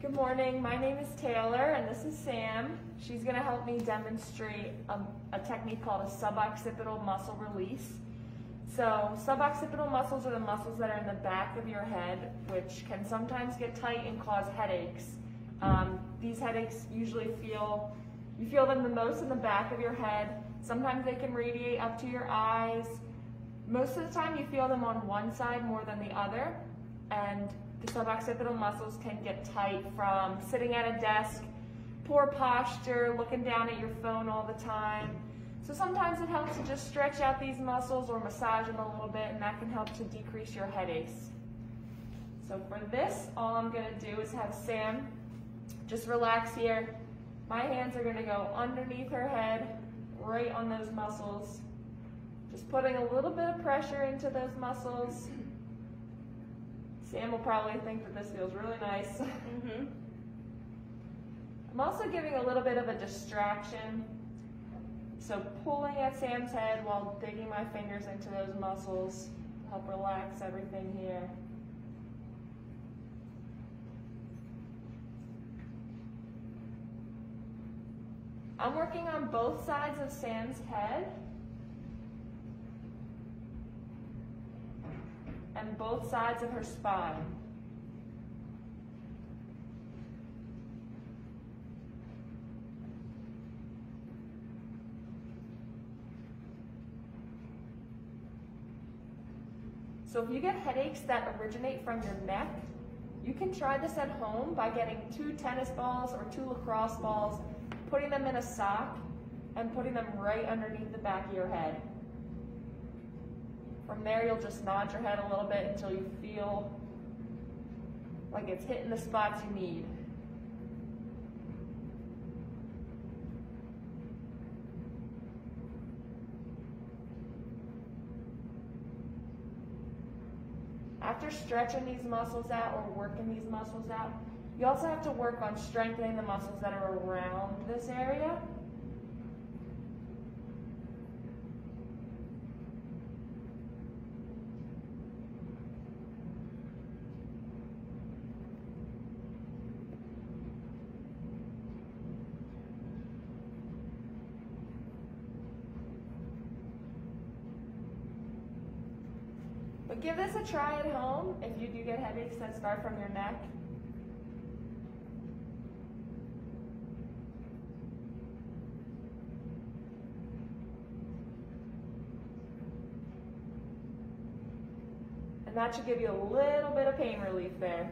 Good morning, my name is Taylor and this is Sam. She's gonna help me demonstrate a, a technique called a suboccipital muscle release. So suboccipital muscles are the muscles that are in the back of your head, which can sometimes get tight and cause headaches. Um, these headaches usually feel, you feel them the most in the back of your head. Sometimes they can radiate up to your eyes. Most of the time you feel them on one side more than the other. Suboccipital muscles can get tight from sitting at a desk, poor posture, looking down at your phone all the time. So sometimes it helps to just stretch out these muscles or massage them a little bit and that can help to decrease your headaches. So for this, all I'm gonna do is have Sam just relax here. My hands are gonna go underneath her head, right on those muscles. Just putting a little bit of pressure into those muscles. Sam will probably think that this feels really nice. Mm -hmm. I'm also giving a little bit of a distraction. So pulling at Sam's head while digging my fingers into those muscles, help relax everything here. I'm working on both sides of Sam's head. And both sides of her spine. So if you get headaches that originate from your neck, you can try this at home by getting two tennis balls or two lacrosse balls, putting them in a sock, and putting them right underneath the back of your head. From there, you'll just nod your head a little bit until you feel like it's hitting the spots you need. After stretching these muscles out or working these muscles out, you also have to work on strengthening the muscles that are around this area. But give this a try at home if you do get headaches that start from your neck. And that should give you a little bit of pain relief there.